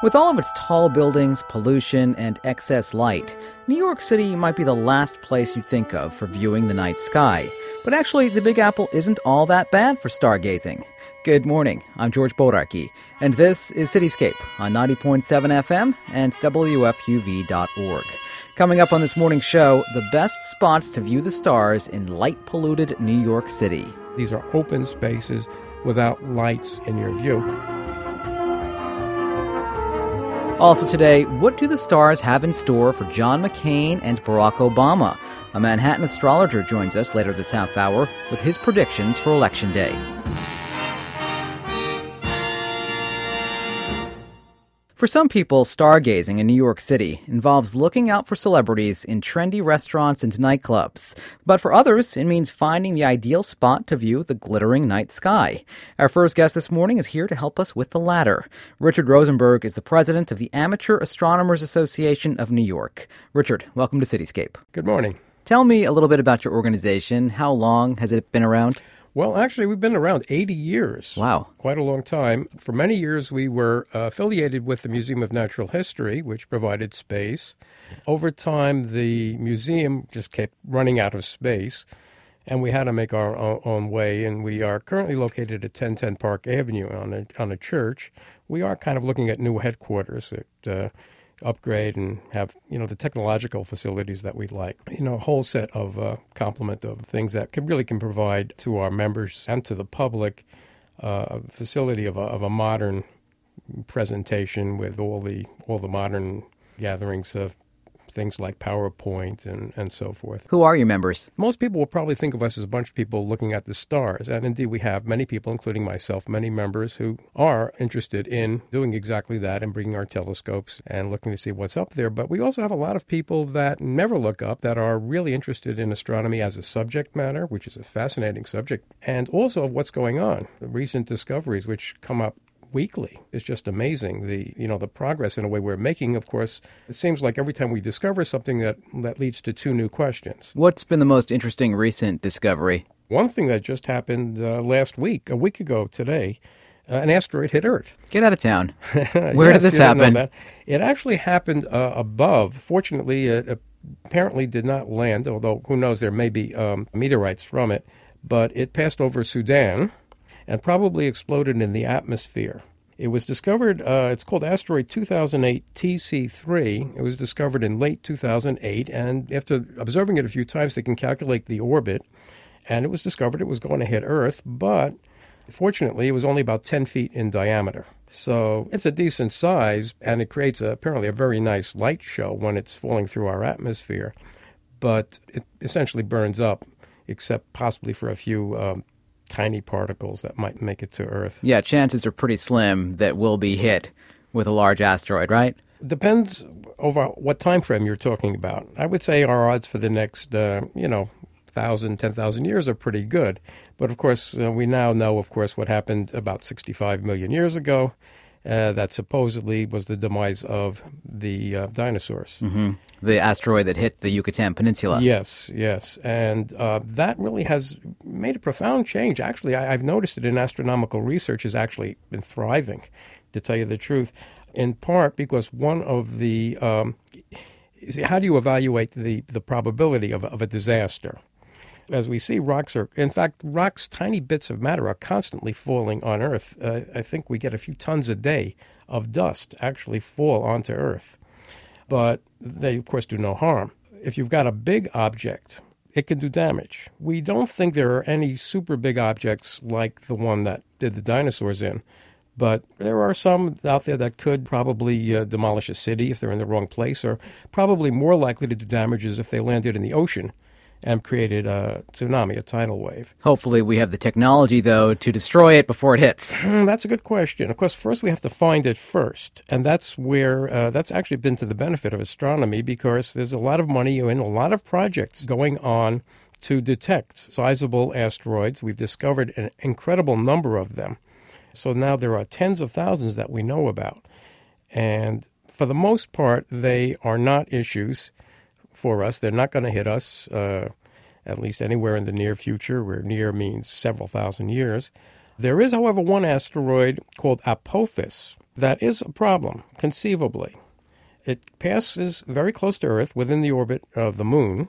With all of its tall buildings, pollution, and excess light, New York City might be the last place you'd think of for viewing the night sky. But actually, the Big Apple isn't all that bad for stargazing. Good morning, I'm George Bodarky, and this is Cityscape on 90.7 FM and WFUV.org. Coming up on this morning's show, the best spots to view the stars in light polluted New York City. These are open spaces without lights in your view. Also today, what do the stars have in store for John McCain and Barack Obama? A Manhattan astrologer joins us later this half hour with his predictions for Election Day. For some people, stargazing in New York City involves looking out for celebrities in trendy restaurants and nightclubs. But for others, it means finding the ideal spot to view the glittering night sky. Our first guest this morning is here to help us with the latter. Richard Rosenberg is the president of the Amateur Astronomers Association of New York. Richard, welcome to Cityscape. Good morning. Tell me a little bit about your organization. How long has it been around? Well, actually, we've been around 80 years. Wow. Quite a long time. For many years, we were uh, affiliated with the Museum of Natural History, which provided space. Over time, the museum just kept running out of space, and we had to make our own way. And we are currently located at 1010 Park Avenue on a, on a church. We are kind of looking at new headquarters. At, uh, upgrade and have you know the technological facilities that we'd like. You know, a whole set of uh, complement of things that can really can provide to our members and to the public uh, a facility of a, of a modern presentation with all the all the modern gatherings of things like PowerPoint and, and so forth. Who are your members? Most people will probably think of us as a bunch of people looking at the stars. And indeed, we have many people, including myself, many members who are interested in doing exactly that and bringing our telescopes and looking to see what's up there. But we also have a lot of people that never look up that are really interested in astronomy as a subject matter, which is a fascinating subject, and also of what's going on. The recent discoveries, which come up weekly. It's just amazing the you know the progress in a way we're making. Of course, it seems like every time we discover something that that leads to two new questions. What's been the most interesting recent discovery? One thing that just happened uh, last week, a week ago today, uh, an asteroid hit Earth. Get out of town. Where yes, did this happen? It actually happened uh, above. Fortunately, it apparently did not land, although who knows, there may be um, meteorites from it. But it passed over Sudan and probably exploded in the atmosphere. It was discovered, uh, it's called asteroid 2008 TC3. It was discovered in late 2008, and after observing it a few times, they can calculate the orbit. And it was discovered it was going to hit Earth, but fortunately, it was only about 10 feet in diameter. So it's a decent size, and it creates a, apparently a very nice light show when it's falling through our atmosphere. But it essentially burns up, except possibly for a few um, tiny particles that might make it to Earth. Yeah, chances are pretty slim that we'll be hit with a large asteroid, right? Depends over what time frame you're talking about. I would say our odds for the next, uh, you know, thousand, ten thousand years are pretty good. But of course, uh, we now know, of course, what happened about 65 million years ago, uh, that supposedly was the demise of the uh, dinosaurs. Mm-hmm. The asteroid that hit the Yucatan Peninsula. Yes, yes. And uh, that really has made a profound change. Actually, I, have noticed it in astronomical research has actually been thriving, to tell you the truth, in part because one of the. Um, how do you evaluate the, the probability of, of a disaster? As we see, rocks are, in fact, rocks, tiny bits of matter are constantly falling on Earth. Uh, I think we get a few tons a day of dust actually fall onto Earth. But they, of course, do no harm. If you've got a big object, it can do damage. We don't think there are any super big objects like the one that did the dinosaurs in, but there are some out there that could probably uh, demolish a city if they're in the wrong place, or probably more likely to do damages if they landed in the ocean and created a tsunami, a tidal wave. Hopefully, we have the technology, though, to destroy it before it hits. Hmm, that's a good question. Of course, first we have to find it first, and that's where uh, that's actually been to the benefit of astronomy because there's a lot of money and a lot of projects going on to detect sizable asteroids. We've discovered an incredible number of them. So now there are tens of thousands that we know about. And for the most part, they are not issues for us. They're not going to hit us, uh, at least anywhere in the near future, where near means several thousand years. There is, however, one asteroid called Apophis that is a problem, conceivably. It passes very close to Earth within the orbit of the moon,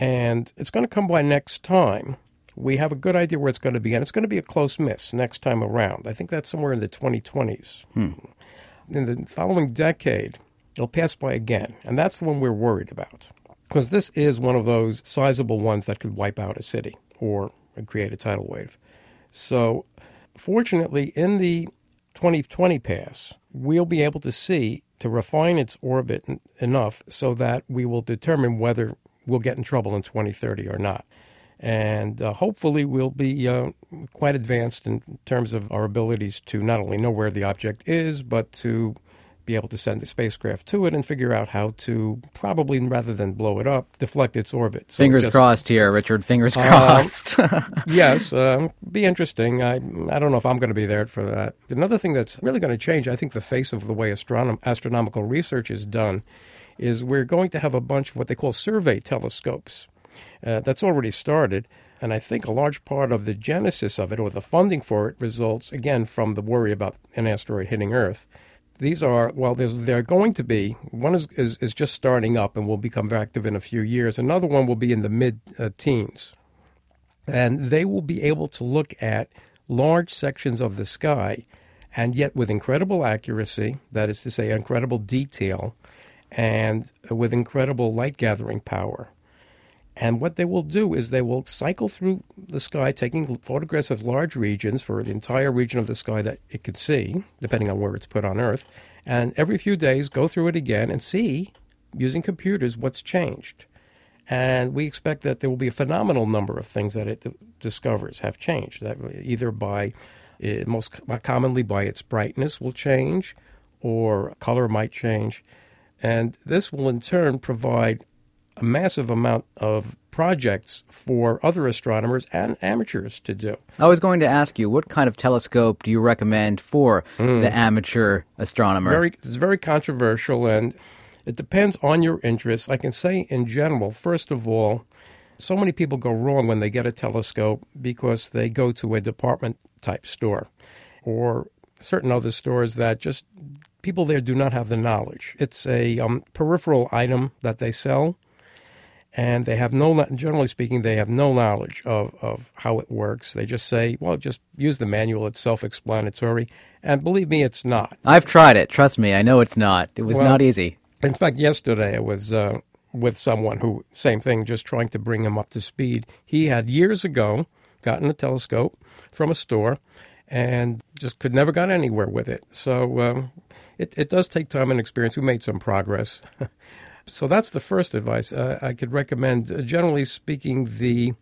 and it's going to come by next time. We have a good idea where it's going to be, and it's going to be a close miss next time around. I think that's somewhere in the 2020s. Hmm. In the following decade, it'll pass by again, and that's the one we're worried about. Because this is one of those sizable ones that could wipe out a city or create a tidal wave. So, fortunately, in the 2020 pass, we'll be able to see to refine its orbit enough so that we will determine whether we'll get in trouble in 2030 or not. And uh, hopefully, we'll be uh, quite advanced in terms of our abilities to not only know where the object is, but to be able to send a spacecraft to it and figure out how to probably rather than blow it up, deflect its orbit. So Fingers just, crossed here, Richard. Fingers uh, crossed. yes, uh, be interesting. I I don't know if I'm going to be there for that. Another thing that's really going to change, I think, the face of the way astronom- astronomical research is done, is we're going to have a bunch of what they call survey telescopes. Uh, that's already started. And I think a large part of the genesis of it, or the funding for it, results again from the worry about an asteroid hitting Earth. These are, well, there's, they're going to be, one is, is, is, just starting up and will become active in a few years. Another one will be in the mid uh, teens. And they will be able to look at large sections of the sky and yet with incredible accuracy, that is to say, incredible detail, and with incredible light gathering power. And what they will do is they will cycle through the sky, taking photographs of large regions for the entire region of the sky that it could see, depending on where it's put on Earth. And every few days, go through it again and see, using computers, what's changed. And we expect that there will be a phenomenal number of things that it discovers have changed. That either by, eh, most commonly by its brightness will change, or color might change. And this will in turn provide a massive amount of projects for other astronomers and amateurs to do. I was going to ask you, what kind of telescope do you recommend for mm. the amateur astronomer? Very, it's very controversial, and it depends on your interests. I can say in general, first of all, so many people go wrong when they get a telescope because they go to a department type store or certain other stores that just people there do not have the knowledge. It's a um, peripheral item that they sell and they have no, generally speaking, they have no knowledge of, of how it works. They just say, well, just use the manual, it's self explanatory. And believe me, it's not. I've tried it. Trust me, I know it's not. It was well, not easy. In fact, yesterday I was uh, with someone who, same thing, just trying to bring him up to speed. He had years ago gotten a telescope from a store and just could never got anywhere with it. So um, it, it does take time and experience. We made some progress. So that's the first advice uh, I could recommend. Uh, generally speaking, the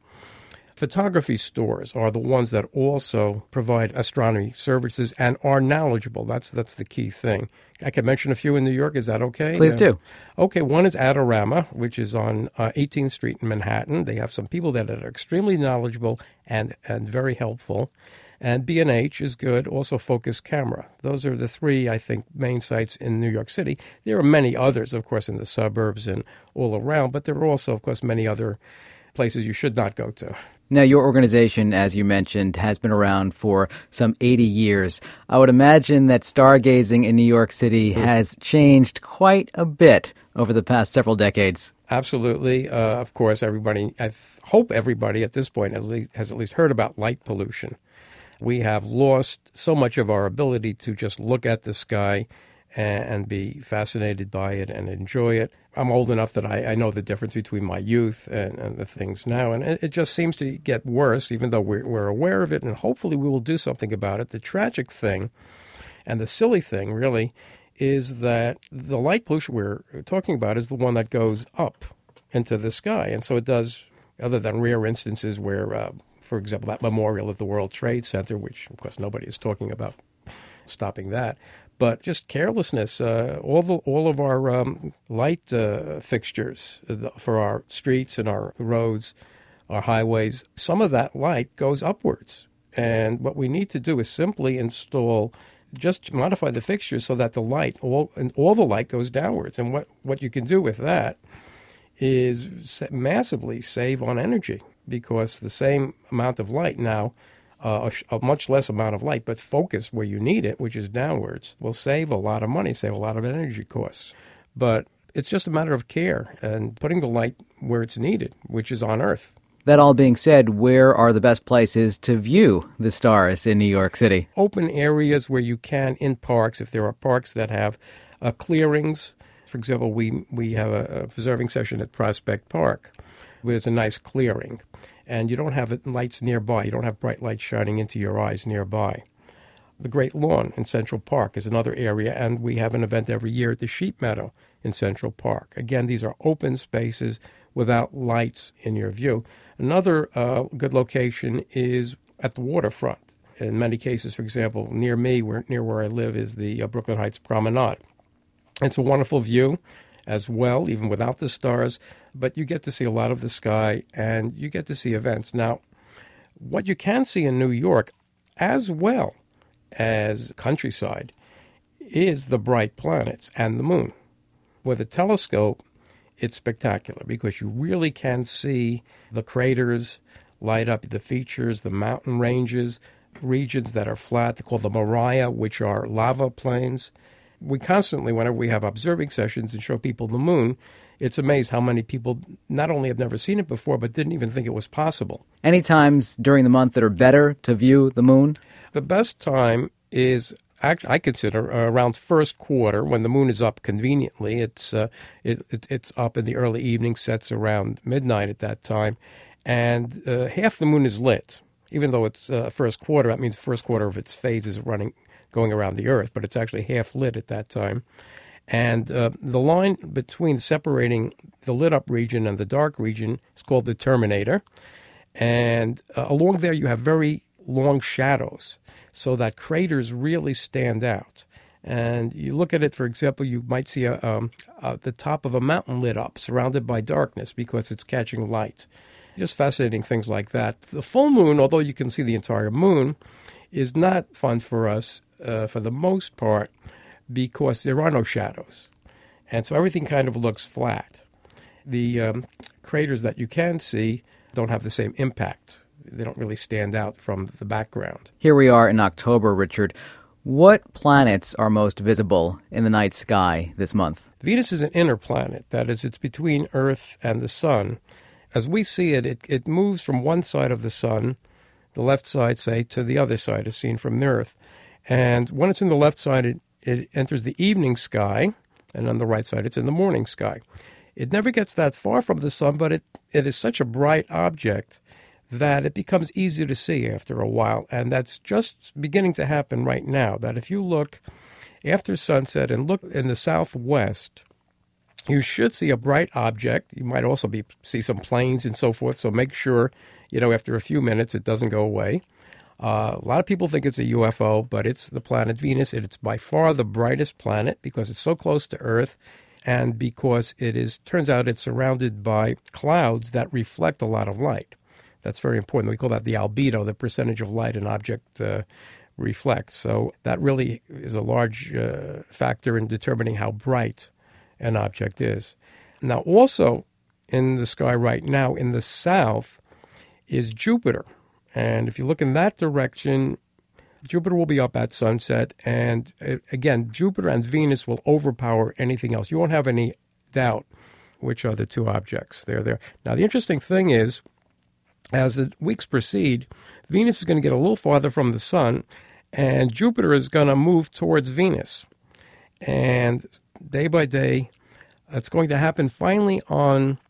photography stores are the ones that also provide astronomy services and are knowledgeable. That's that's the key thing. I can mention a few in New York. Is that okay? Please do. Okay, one is Adorama, which is on uh, 18th Street in Manhattan. They have some people that are extremely knowledgeable and and very helpful. And B&H is good, also Focus Camera. Those are the three, I think, main sites in New York City. There are many others, of course, in the suburbs and all around, but there are also, of course, many other places you should not go to. Now, your organization, as you mentioned, has been around for some 80 years. I would imagine that stargazing in New York City has changed quite a bit over the past several decades. Absolutely. Uh, of course, everybody, I hope everybody at this point has at least heard about light pollution we have lost so much of our ability to just look at the sky and, be fascinated by it and enjoy it. I'm old enough that I, I know the difference between my youth and, and, the things now, and it, just seems to get worse, even though we're, we're aware of it, and hopefully we will do something about it. The tragic thing and the silly thing, really, is that the light pollution we're talking about is the one that goes up into the sky, and so it does. Other than rare instances where uh, for example, that memorial at the World Trade Center, which of course nobody is talking about stopping that, but just carelessness. Uh, all the all of our um, light uh, fixtures for our streets and our roads, our highways, some of that light goes upwards, and what we need to do is simply install. Just modify the fixtures so that the light, all and all the light goes downwards. And what, what you can do with that is massively save on energy because the same amount of light now uh, a, a, much less amount of light, but focus where you need it, which is downwards, will save a lot of money, save a lot of energy costs. But it's just a matter of care and putting the light where it's needed, which is on Earth. That all being said, where are the best places to view the stars in New York City? Open areas where you can in parks, if there are parks that have uh, clearings. For example, we, we have a, a preserving session at Prospect Park there's a nice clearing and you don't have lights nearby. You don't have bright lights shining into your eyes nearby. The Great Lawn in Central Park is another area, and we have an event every year at the Sheep Meadow in Central Park. Again, these are open spaces without lights in your view. Another uh, good location is at the waterfront. In many cases, for example, near me, where, near where I live, is the uh, Brooklyn Heights Promenade. It's a wonderful view as well, even without the stars, but you get to see a lot of the sky and you get to see events. Now, what you can see in New York, as well as countryside, is the bright planets and the moon. With a telescope, it's spectacular because you really can see the craters light up the features, the mountain ranges, regions that are flat, they call the maria, which are lava plains we constantly, whenever we have observing sessions and show people the moon, it's amazed how many people not only have never seen it before, but didn't even think it was possible. Any times during the month that are better to view the moon? The best time is I consider uh, around first quarter when the moon is up conveniently. It's uh, it, it, it's up in the early evening, sets around midnight at that time, and uh, half the moon is lit. Even though it's uh, first quarter, that means first quarter of its phase is running going around the Earth, but it's actually half lit at that time. And uh, the line between separating the lit up region and the dark region is called the terminator. And uh, along there, you have very long shadows, so that craters really stand out. And you look at it, for example, you might see a, um, uh, the top of a mountain lit up, surrounded by darkness because it's catching light. Just fascinating things like that. The full moon, although you can see the entire moon, is not fun for us uh, for the most part because there are no shadows. And so everything kind of looks flat. The um, craters that you can see don't have the same impact. They don't really stand out from the background. Here we are in October, Richard. What planets are most visible in the night sky this month? Venus is an inner planet. That is, it's between Earth and the Sun. As we see it, it, it moves from one side of the Sun, the left side, say, to the other side, as seen from the Earth. And when it's in the left side, it, it enters the evening sky, and on the right side, it's in the morning sky. It never gets that far from the sun, but it, it is such a bright object that it becomes easy to see after a while. And that's just beginning to happen right now. That if you look after sunset and look in the southwest, you should see a bright object. You might also be see some planes and so forth. So make sure, you know, after a few minutes it doesn't go away. Uh, a lot of people think it's a UFO, but it's the planet Venus. It's by far the brightest planet because it's so close to Earth and because it is turns out it's surrounded by clouds that reflect a lot of light. That's very important. We call that the albedo, the percentage of light an object uh, reflects. So that really is a large uh, factor in determining how bright an object is. Now, also in the sky right now in the south is Jupiter. And if you look in that direction, Jupiter will be up at sunset. And uh, again, Jupiter and Venus will overpower anything else. You won't have any doubt which are the two objects. They're there. Now, the interesting thing is, as the weeks proceed, Venus is going to get a little farther from the sun, and Jupiter is going to move towards Venus. And day by day, it's going to happen finally on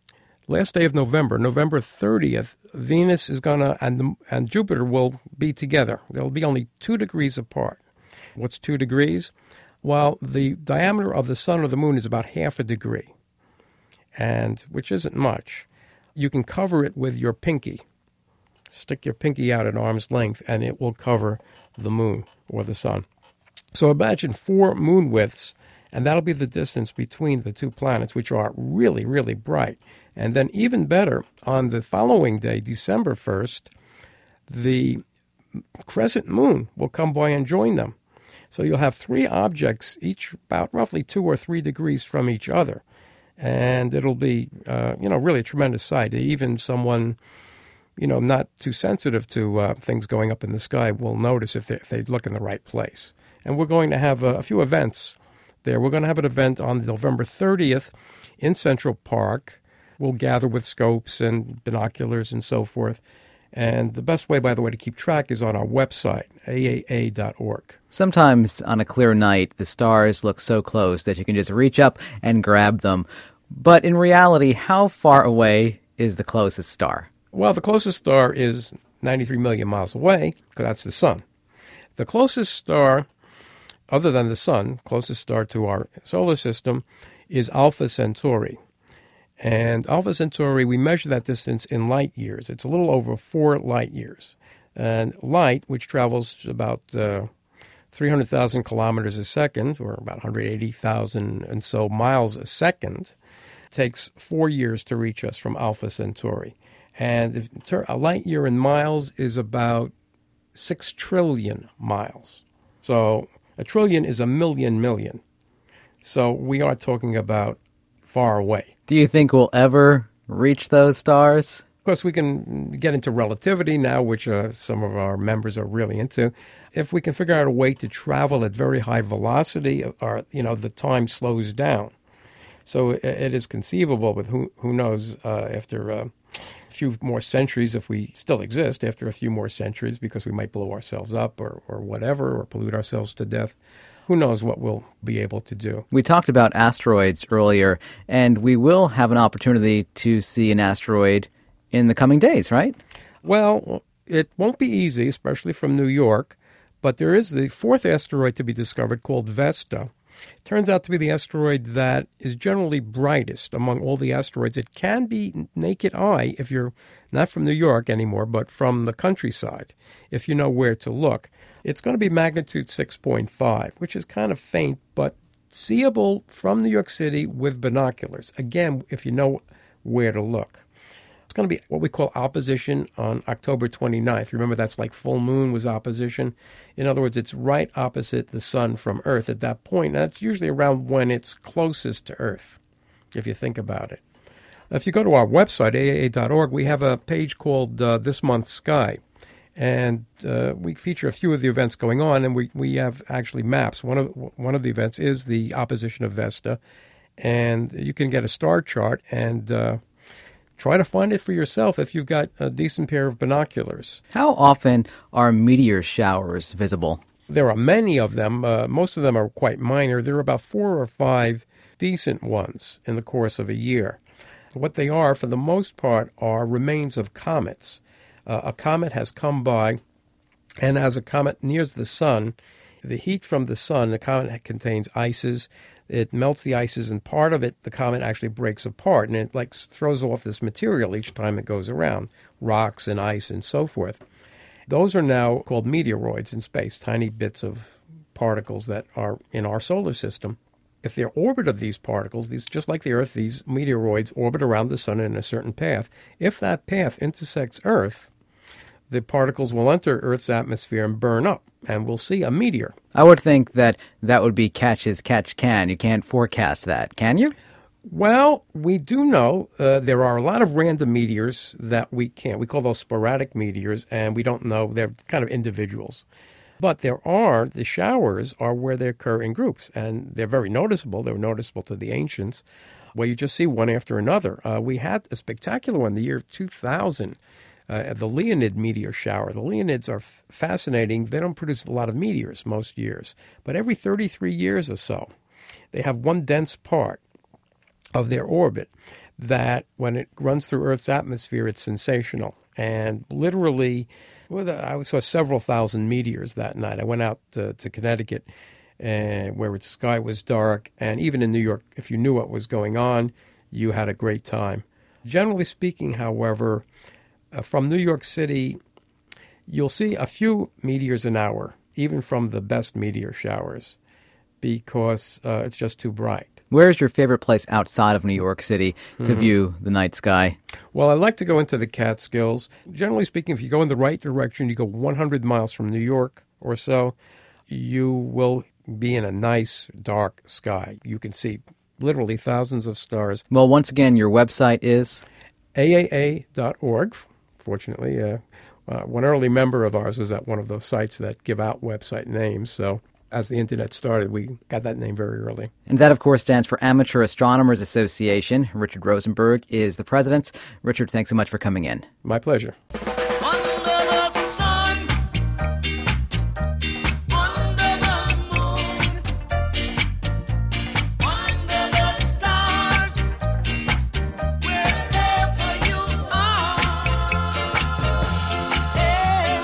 last day of November, November 30th, Venus is going to, and, and Jupiter will be together. They'll be only two degrees apart. What's two degrees? Well, the diameter of the sun or the moon is about half a degree, and which isn't much. You can cover it with your pinky. Stick your pinky out at arm's length, and it will cover the moon or the sun. So imagine four moon widths, and that'll be the distance between the two planets, which are really, really bright. And then, even better, on the following day, December 1st, the crescent moon will come by and join them. So you'll have three objects, each about roughly two or three degrees from each other. And it'll be, uh, you know, really a tremendous sight. Even someone, you know, not too sensitive to uh, things going up in the sky will notice if they, if they look in the right place. And we're going to have a, a few events there. We're going to have an event on November 30th in Central Park. We'll gather with scopes and binoculars and so forth. And the best way, by the way, to keep track is on our website, aaa.org. Sometimes on a clear night, the stars look so close that you can just reach up and grab them. But in reality, how far away is the closest star? Well, the closest star is 93 million miles away, because that's the sun. The closest star, other than the sun, closest star to our solar system, is Alpha Centauri. And Alpha Centauri, we measure that distance in light years. It's a little over four light years. And light, which travels about uh, 300,000 kilometers a second, or about 180,000 and so miles a second, takes four years to reach us from Alpha Centauri. And a light year in miles is about 6 trillion miles. So a trillion is a million million. So we are talking about far away. Do you think we'll ever reach those stars? Of course, we can get into relativity now, which uh, some of our members are really into. If we can figure out a way to travel at very high velocity, or you know, the time slows down. So it, it is conceivable, but who who knows? Uh, after uh, a few more centuries, if we still exist, after a few more centuries, because we might blow ourselves up or or whatever, or pollute ourselves to death who knows what we'll be able to do. We talked about asteroids earlier, and we will have an opportunity to see an asteroid in the coming days, right? Well, it won't be easy, especially from New York, but there is the fourth asteroid to be discovered called Vesta. It turns out to be the asteroid that is generally brightest among all the asteroids. It can be naked eye if you're not from New York anymore, but from the countryside, if you know where to look. It's going to be magnitude 6.5, which is kind of faint, but seeable from New York City with binoculars. Again, if you know where to look. Going to be what we call opposition on October 29th. Remember, that's like full moon was opposition. In other words, it's right opposite the sun from Earth at that point. And that's usually around when it's closest to Earth, if you think about it. If you go to our website, aaa.org, we have a page called uh, This Month's Sky and uh, we feature a few of the events going on, and we, we have actually maps. One of one of the events is the opposition of Vesta, and you can get a star chart and uh, try to find it for yourself if you've got a decent pair of binoculars. How often are meteor showers visible? There are many of them. Uh, most of them are quite minor. There are about four or five decent ones in the course of a year. What they are, for the most part, are remains of comets uh, a comet has come by, and as a comet nears the sun, the heat from the sun, the comet contains ices. It melts the ices, and part of it, the comet actually breaks apart, and it like throws off this material each time it goes around, rocks and ice and so forth. Those are now called meteoroids in space, tiny bits of particles that are in our solar system. If the orbit of these particles, these just like the Earth, these meteoroids orbit around the sun in a certain path. If that path intersects Earth, the particles will enter Earth's atmosphere and burn up, and we'll see a meteor. I would think that that would be catch as catch can. You can't forecast that, can you? Well, we do know uh, there are a lot of random meteors that we can't. We call those sporadic meteors, and we don't know. They're kind of individuals. But there are, the showers are where they occur in groups, and they're very noticeable. They were noticeable to the ancients, where you just see one after another. Uh, we had a spectacular one the year 2000 uh, the Leonid meteor shower. The Leonids are f- fascinating. They don't produce a lot of meteors most years, but every 33 years or so, they have one dense part of their orbit that, when it runs through Earth's atmosphere, it's sensational. And literally, well, I saw several thousand meteors that night. I went out to, to Connecticut, uh, where the sky was dark, and even in New York, if you knew what was going on, you had a great time. Generally speaking, however, uh, from New York City, you'll see a few meteors an hour, even from the best meteor showers, because uh, it's just too bright. Where's your favorite place outside of New York City to mm-hmm. view the night sky? Well, I like to go into the Catskills. Generally speaking, if you go in the right direction, you go 100 miles from New York or so, you will be in a nice dark sky. You can see literally thousands of stars. Well, once again, your website is aaa.org fortunately. Uh, uh, one early member of ours was at one of those sites that give out website names. So as the internet started, we got that name very early. And that, of course, stands for Amateur Astronomers Association. Richard Rosenberg is the president. Richard, thanks so much for coming in. My pleasure.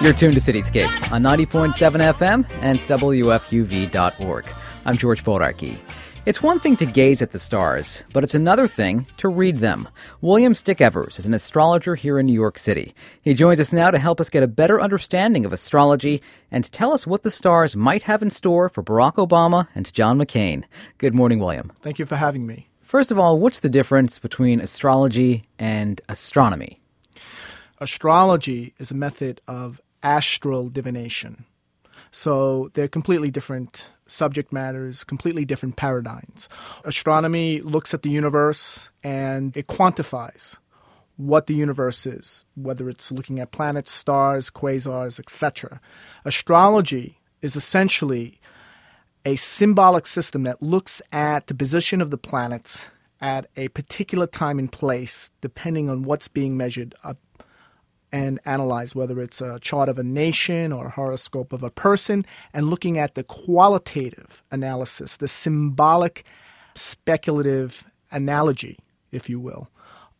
You're tuned to Cityscape on 90.7 FM and WFUV.org. I'm George Bodarky. It's one thing to gaze at the stars, but it's another thing to read them. William Stickevers is an astrologer here in New York City. He joins us now to help us get a better understanding of astrology and tell us what the stars might have in store for Barack Obama and John McCain. Good morning, William. Thank you for having me. First of all, what's the difference between astrology and astronomy? Astrology is a method of astral divination. So they're completely different subject matters, completely different paradigms. Astronomy looks at the universe and it quantifies what the universe is, whether it's looking at planets, stars, quasars, etc. Astrology is essentially a symbolic system that looks at the position of the planets at a particular time and place, depending on what's being measured and analyze whether it's a chart of a nation or a horoscope of a person, and looking at the qualitative analysis, the symbolic, speculative analogy, if you will,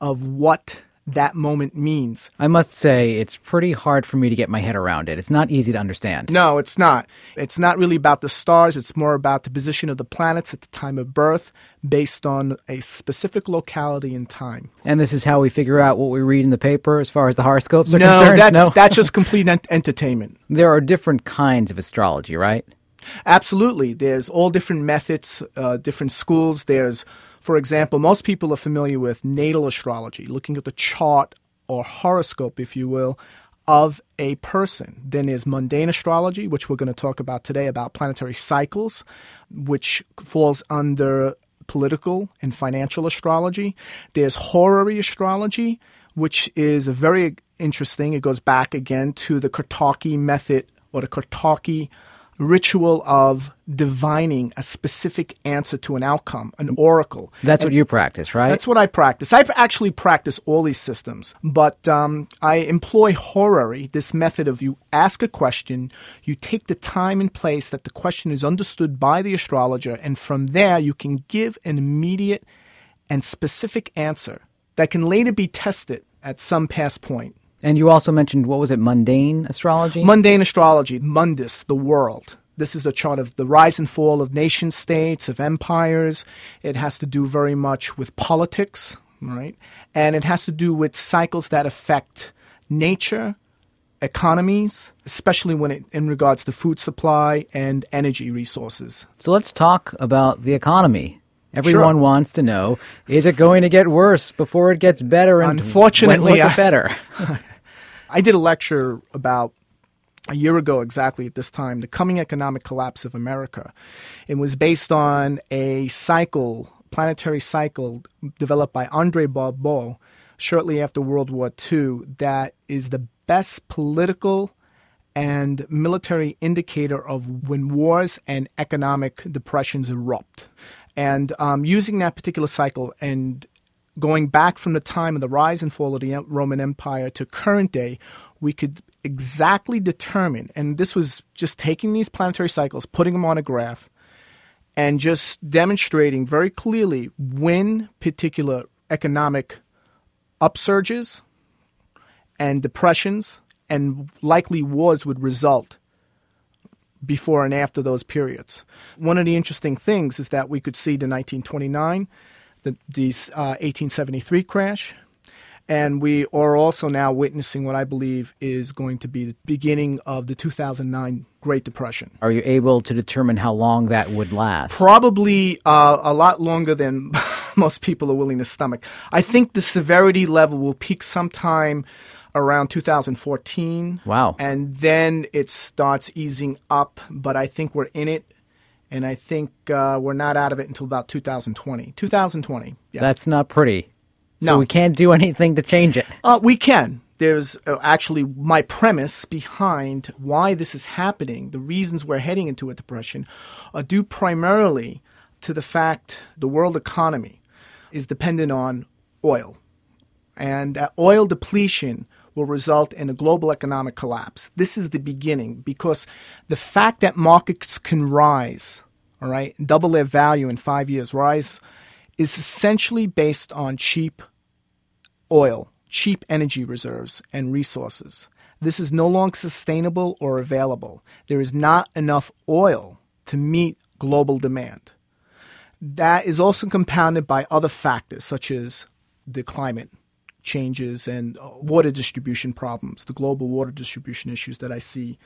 of what that moment means. I must say, it's pretty hard for me to get my head around it. It's not easy to understand. No, it's not. It's not really about the stars, it's more about the position of the planets at the time of birth based on a specific locality and time. And this is how we figure out what we read in the paper as far as the horoscopes are no, concerned? That's, no, that's just complete ent- entertainment. There are different kinds of astrology, right? Absolutely. There's all different methods, uh, different schools. There's for example, most people are familiar with natal astrology, looking at the chart or horoscope, if you will, of a person. Then there's mundane astrology, which we're going to talk about today, about planetary cycles, which falls under political and financial astrology. There's horary astrology, which is very interesting. It goes back again to the Kartaki method or the Kartaki ritual of divining a specific answer to an outcome, an oracle. That's and what you practice, right? That's what I practice. I actually practice all these systems, but um, I employ horary, this method of you ask a question, you take the time and place that the question is understood by the astrologer, and from there you can give an immediate and specific answer that can later be tested at some past point. And you also mentioned, what was it, mundane astrology? Mundane astrology, mundus, the world. This is the chart of the rise and fall of nation states, of empires. It has to do very much with politics, right? And it has to do with cycles that affect nature, economies, especially when it in regards to food supply and energy resources. So let's talk about the economy. Everyone sure. wants to know: Is it going to get worse before it gets better? And Unfortunately, when will it get better? I did a lecture about a year ago exactly at this time, the coming economic collapse of America. It was based on a cycle, planetary cycle developed by Andre Barbault shortly after World War II that is the best political and military indicator of when wars and economic depressions erupt. And um, using that particular cycle and going back from the time of the rise and fall of the Roman Empire to current day, we could exactly determine, and this was just taking these planetary cycles, putting them on a graph, and just demonstrating very clearly when particular economic upsurges and depressions and likely wars would result before and after those periods. One of the interesting things is that we could see the 1929 the, the uh, 1873 crash. And we are also now witnessing what I believe is going to be the beginning of the 2009 Great Depression. Are you able to determine how long that would last? Probably uh, a lot longer than most people are willing to stomach. I think the severity level will peak sometime around 2014. Wow. And then it starts easing up, but I think we're in it and I think uh, we're not out of it until about 2020. 2020. Yeah. That's not pretty. So No. we can't do anything to change it. Uh, we can. there's uh, actually my premise behind why this is happening, the reasons we're heading into a depression, are due primarily to the fact the world economy is dependent on oil. And that oil depletion will result in a global economic collapse. This is the beginning because the fact that markets can rise, all right, double their value in five years, rise, is essentially based on cheap oil, cheap energy reserves and resources. This is no longer sustainable or available. There is not enough oil to meet global demand. That is also compounded by other factors such as the climate changes and uh, water distribution problems, the global water distribution issues that I see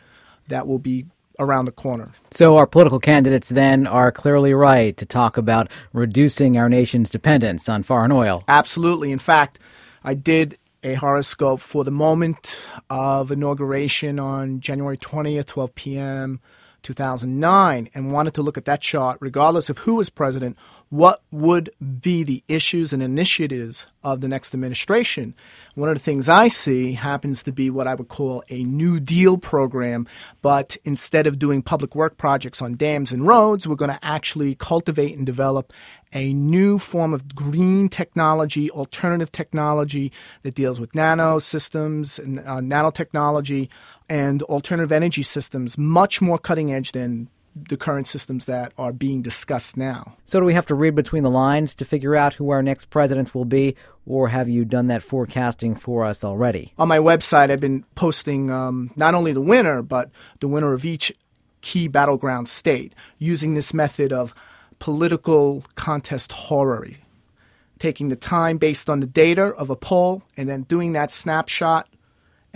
that will be around the corner. So, our political candidates then are clearly right to talk about reducing our nation's dependence on foreign oil. Absolutely. In fact, I did a horoscope for the moment of inauguration on January 20th, 12 p.m. 2009 and wanted to look at that chart, regardless of who was president, what would be the issues and initiatives of the next administration. One of the things I see happens to be what I would call a New Deal program, but instead of doing public work projects on dams and roads, we're going to actually cultivate and develop a new form of green technology, alternative technology that deals with nano systems and uh, nanotechnology and alternative energy systems, much more cutting edge than the current systems that are being discussed now. So, do we have to read between the lines to figure out who our next president will be, or have you done that forecasting for us already? On my website, I've been posting um, not only the winner, but the winner of each key battleground state using this method of political contest horary, taking the time based on the data of a poll and then doing that snapshot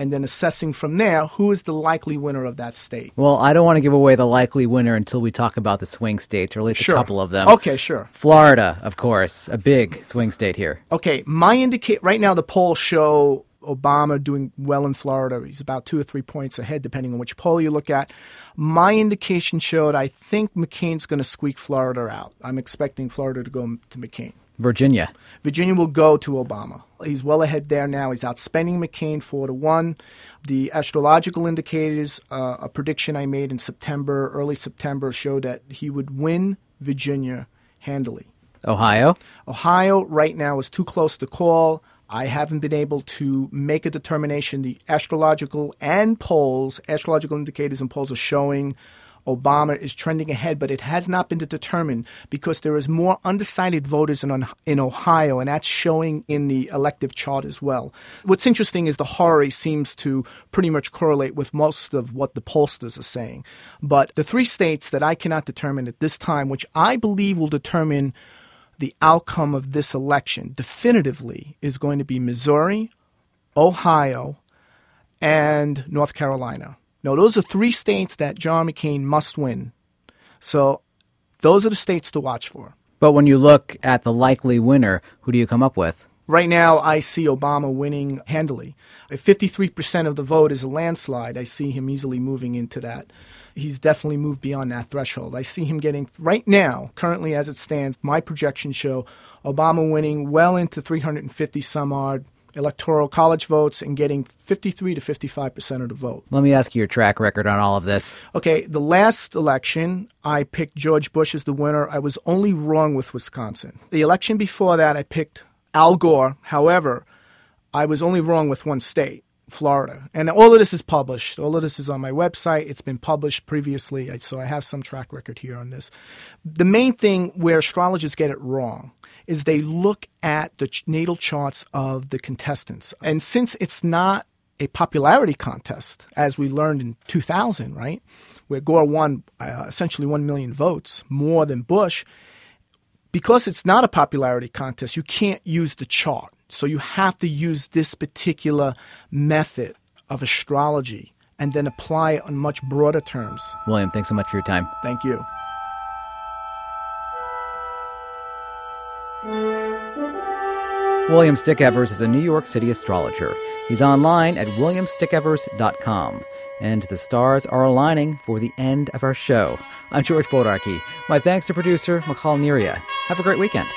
and then assessing from there who is the likely winner of that state. Well, I don't want to give away the likely winner until we talk about the swing states, or at least sure. a couple of them. Okay, sure. Florida, of course, a big swing state here. Okay, my indicate right now the polls show Obama doing well in Florida. He's about two or three points ahead, depending on which poll you look at. My indication showed I think McCain's going to squeak Florida out. I'm expecting Florida to go to McCain. Virginia. Virginia will go to Obama. He's well ahead there now. He's outspending McCain four to one. The astrological indicators, uh, a prediction I made in September, early September, showed that he would win Virginia handily. Ohio. Ohio right now is too close to call. I haven't been able to make a determination. The astrological and polls, astrological indicators and polls are showing Obama is trending ahead, but it has not been determined because there is more undecided voters in, in Ohio, and that's showing in the elective chart as well. What's interesting is the horary seems to pretty much correlate with most of what the pollsters are saying. But the three states that I cannot determine at this time, which I believe will determine the outcome of this election definitively, is going to be Missouri, Ohio, and North Carolina. No, those are three states that John McCain must win. So those are the states to watch for. But when you look at the likely winner, who do you come up with? Right now, I see Obama winning handily. If 53% of the vote is a landslide, I see him easily moving into that. He's definitely moved beyond that threshold. I see him getting, right now, currently as it stands, my projections show Obama winning well into 350 some odd electoral college votes and getting 53 to 55 percent of the vote. Let me ask you your track record on all of this. Okay, the last election, I picked George Bush as the winner. I was only wrong with Wisconsin. The election before that, I picked Al Gore. However, I was only wrong with one state. Florida. And all of this is published. All of this is on my website. It's been published previously, so I have some track record here on this. The main thing where astrologers get it wrong is they look at the natal charts of the contestants. And since it's not a popularity contest, as we learned in 2000, right, where Gore won uh, essentially 1 million votes, more than Bush, because it's not a popularity contest, you can't use the chart. So you have to use this particular method of astrology and then apply it on much broader terms. William, thanks so much for your time. Thank you. William Stickevers is a New York City astrologer. He's online at williamstickevers.com. And the stars are aligning for the end of our show. I'm George Bodarky. My thanks to producer Michal Neria. Have a great weekend.